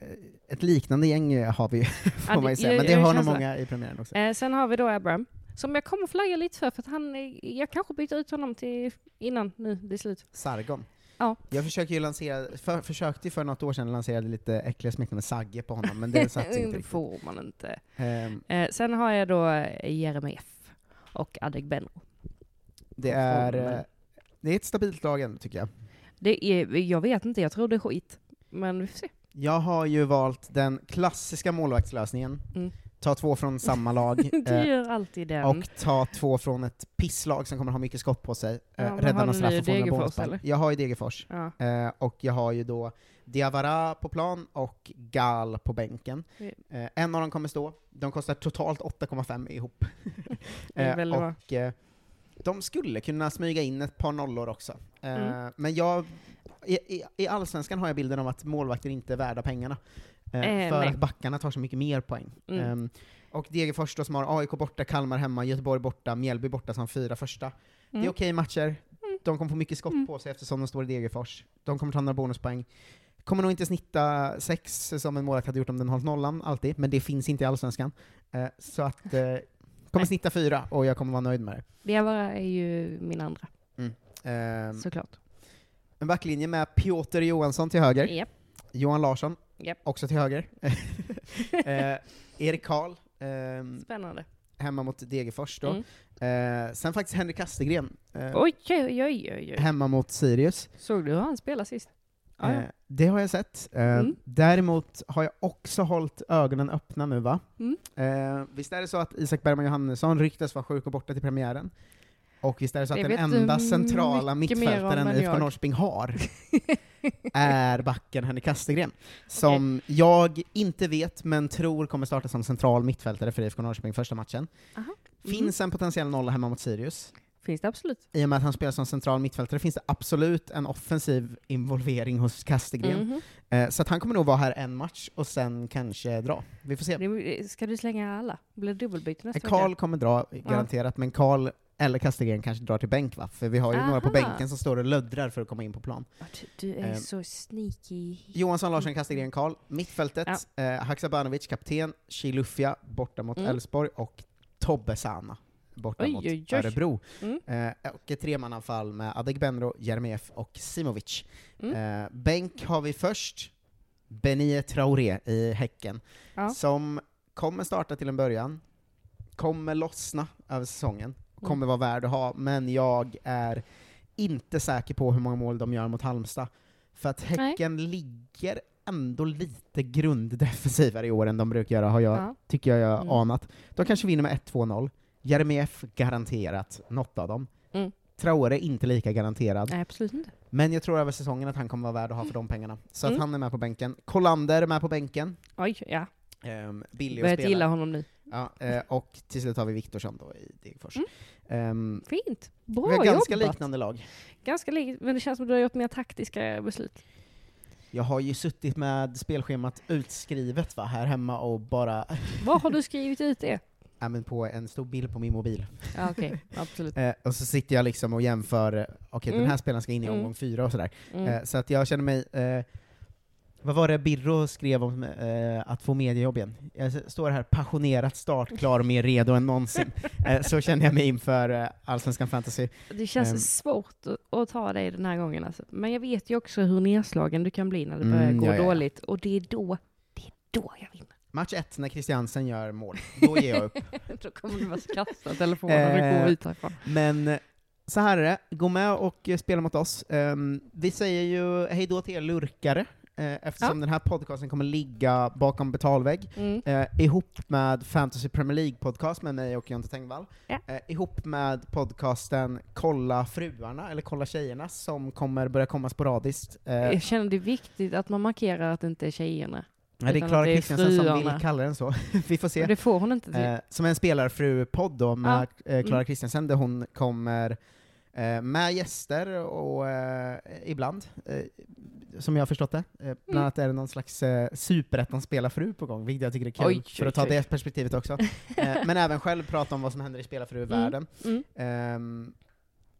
ett liknande gäng eh, har vi, får Ja, man det- säga, men det jag har nog många i premiären också. Eh, sen har vi då Abraham, som jag kommer flagga lite för, för att han, eh, jag kanske byter ut honom till innan nu det är slut. Sargon. Ja. Jag försöker ju lansera, för, försökte ju för något år sedan lansera lite äckliga smeknamn med Sagge på honom, men det satt inte det riktigt. får man inte. Ehm, Eh, sen har jag då eh, Jeremejeff och Adegbenro. det, är, eh, det är ett stabilt lag ändå, tycker jag. Det är, jag vet inte, jag tror det är skit. Men vi får se. Jag har ju valt den klassiska målvaktslösningen. Mm. Ta två från samma lag, Du eh, gör alltid den. och ta två från ett pisslag som kommer ha mycket skott på sig. Ja, Eh, men rädda någon du straff och få bollspark. eller? Jag har ju Degerfors. Ja. Eh, och jag har ju då Diawara på plan och Gal på bänken. Ja. Eh, en av dem kommer stå. De kostar totalt 8,5 ihop. Och de skulle kunna smyga in ett par nollor också. Eh, Mm. Men jag, i, i, Allsvenskan har jag bilden av att målvakter inte är värda pengarna. Eh, Eh, för nej. att backarna tar så mycket mer poäng. Mm. Ehm, och Degerfors då, som har AIK borta, Kalmar hemma, Göteborg borta, Mjällby borta som fyra första. Det är Mm. okej matcher, de kommer få mycket skott på sig eftersom de står i Degerfors. De kommer ta några bonuspoäng. Kommer nog inte snitta sex som en målvakt hade gjort om den hållit nollan, alltid, men det finns inte i Allsvenskan. Så att, eh, kommer snitta fyra, och jag kommer vara nöjd med det. Diawara är ju min andra, Ehm, såklart. en backlinje med Piotr Johansson till höger, Japp. Johan Larsson, Japp. också till höger. eh, Erik Karl, ehm, Spännande. hemma mot Degerfors då. Mm. Eh, sen faktiskt Henrik Kastegren, eh, Oj, oj, oj, oj, oj. hemma mot Sirius. Såg du hur han spelade sist? Ja, ja. Eh, det har jag sett. Eh, Mm. Däremot har jag också hållit ögonen öppna nu, va? Mm. Eh, visst är det så att Isak Bergman Johannesson ryktas vara sjuk och borta till premiären? Och visst är det så att Det den enda centrala mittfältaren IFK. Norrköping har är backen Henrik Kastegren, som jag inte vet, men tror kommer starta som central mittfältare för IFK Norrköping första matchen. Aha. Finns en potentiell nolla hemma mot Sirius. Finns det absolut. I och med att han spelar som central mittfältare finns det absolut en offensiv involvering hos Kastegren. Mhm. Eh, så att han kommer nog vara här en match och sen kanske dra. Vi får se. Ska du slänga alla? Blir det dubbelbyte nästa Karl vecka? kommer dra, garanterat, men Karl eller Kastegren kanske drar till bänk va? För vi har ju några på Aha. bänken som står och löddrar för att komma in på plan. Du är Eh, så sneaky. Johansson, Larsson, Kastegren, Karl. Mittfältet, eh, Haksabanovic, kapten, Chilufya borta mot Mm. Elfsborg och Tobbe Sana borta Oj, mot oj, oj. Örebro. Mm. Eh, och ett tremananfall med Adegbenro, Jeremejeff och Simovic. Mm. Eh, bänk har vi först Benie Traoré i Häcken, Ja. som kommer starta till en början, kommer lossna över säsongen, Mm. kommer vara värd att ha, men jag är inte säker på hur många mål de gör mot Halmstad. För att Häcken ligger ändå lite grunddefensivare i år än de brukar göra, har jag, Ja. tycker jag jag Mm. anat. De kanske vinner med 1-2-0. Jeremejeff garanterat, något av dem. Mm. Traore inte lika garanterad. Nej, absolut inte. Men jag tror över säsongen att han kommer vara värd att ha för de pengarna. Så att Mm. han är med på bänken. Kolander är med på bänken. Oj, ja. Um, billig att Börjat gilla honom nu. Ja, eh, och till slut har vi Viktorsson då i Degerfors. Mm. Ehm, Fint. Bra vi har ganska jobbat. liknande lag. Ganska likt, men det känns som att du har gjort mer taktiska beslut. Jag har ju suttit med spelschemat utskrivet va, här hemma och bara Var har du skrivit ut det? Ja, men på en stor bild på min mobil. Ja, okej. Absolut. Eh, och så sitter jag liksom och jämför, okej den Mm. här spelaren ska in i Mm. omgång fyra och sådär. Mm. Eh, så att jag känner mig, eh, vad var det Birro skrev om eh, att få mediejobb igen? Jag står här passionerat startklar och mer redo än någonsin. eh, så känner jag mig inför eh, Allsvenskan Fantasy. Det känns Ehm, svårt att, ta dig den här gången alltså. Men jag vet ju också hur nedslagen du kan bli när det Mm, börjar gå ja, ja. dåligt. Och det är då, det är då jag vinner. Match ett, när Christiansen gör mål, då ger jag upp. då kommer du bara kasta telefonen och Eh, gå ut härifrån. Men eh, så här är det, gå med och eh, spela mot oss. Ehm, vi säger ju hej då till er lurkare, eh, eftersom den här podcasten kommer ligga bakom betalvägg, Mm. eh, ihop med Fantasy Premier League-podcast med mig och Jonte Tengvall, Ja. eh, ihop med podcasten Kolla fruarna, eller Kolla tjejerna, som kommer börja komma sporadiskt. Jag känner det är viktigt att man markerar att det inte är tjejerna. Nej, det är Klara Kristiansen som vill kalla den så. Vi får se. Och det får hon inte till. Eh, som en spelarfru-podd då med Ja. eh, Klara Mm. Kristiansen, där hon kommer eh, med gäster och eh, ibland, eh, som jag har förstått det, eh, bland Mm. annat är det någon slags eh, superettan-spelarfru på gång, vilket jag tycker är kul, Oj, för att ta oj. det perspektivet också. men även själv prata om vad som händer i spelarfru-världen. Mm.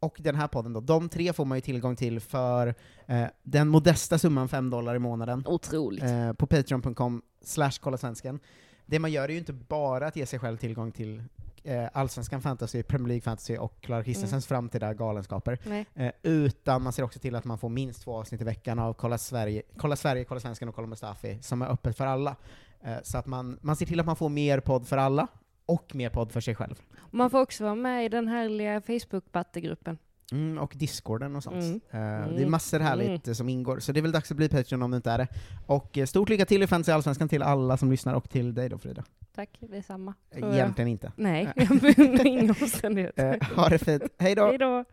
Och den här podden då, de tre får man ju tillgång till för eh, den modesta summan 5 dollar i månaden. Otroligt. Eh, på patreon.com slash kolla svensken. Det man gör är ju inte bara att ge sig själv tillgång till eh, Allsvenskan fantasy, Premier League fantasy och Klara Kristensens framtida galenskaper. Eh, utan man ser också till att man får minst två avsnitt i veckan av Kolla Sverige, Kolla, Sverige, Kolla Svensken och Kolla Mustafi, som är öppet för alla. Eh, så att man, man ser till att man får mer podd för alla, och mer podd för sig själv. Man får också vara med i den härliga Facebook-battegruppen. Mm, och discorden och sånt. Mm. Eh, Det är Mm. massor härligt eh, som ingår, så det är väl dags att bli Patreon om du inte är det. Och eh, stort lycka till i Fantasy Allsvenskan till alla som lyssnar, och till dig då Frida. Tack, detsamma. Jag. Egentligen inte. Nej, inga omständigheter. Eh, ha det fint. Hej då! Hej då!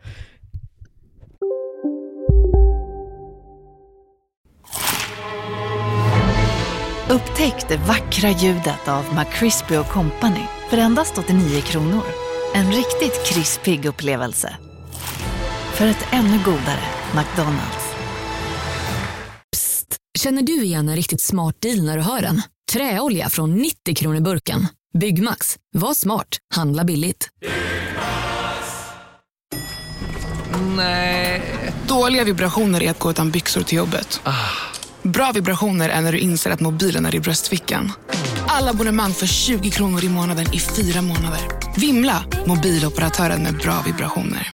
Upptäck det vackra ljudet av McCrispy Company för endast 89 kronor. En riktigt krispig upplevelse. För ett ännu godare McDonalds. Känner du igen en riktigt smart deal när du hör den? Träolja från 90 kronor burken. Byggmax. Var smart. Handla billigt. Nej. Dåliga vibrationer är att gå utan byxor till jobbet. Bra vibrationer är när du inser att mobilen är i bröstfickan. Alla abonnemang för 20 kronor i månaden i fyra månader. Vimla! Mobiloperatören med bra vibrationer.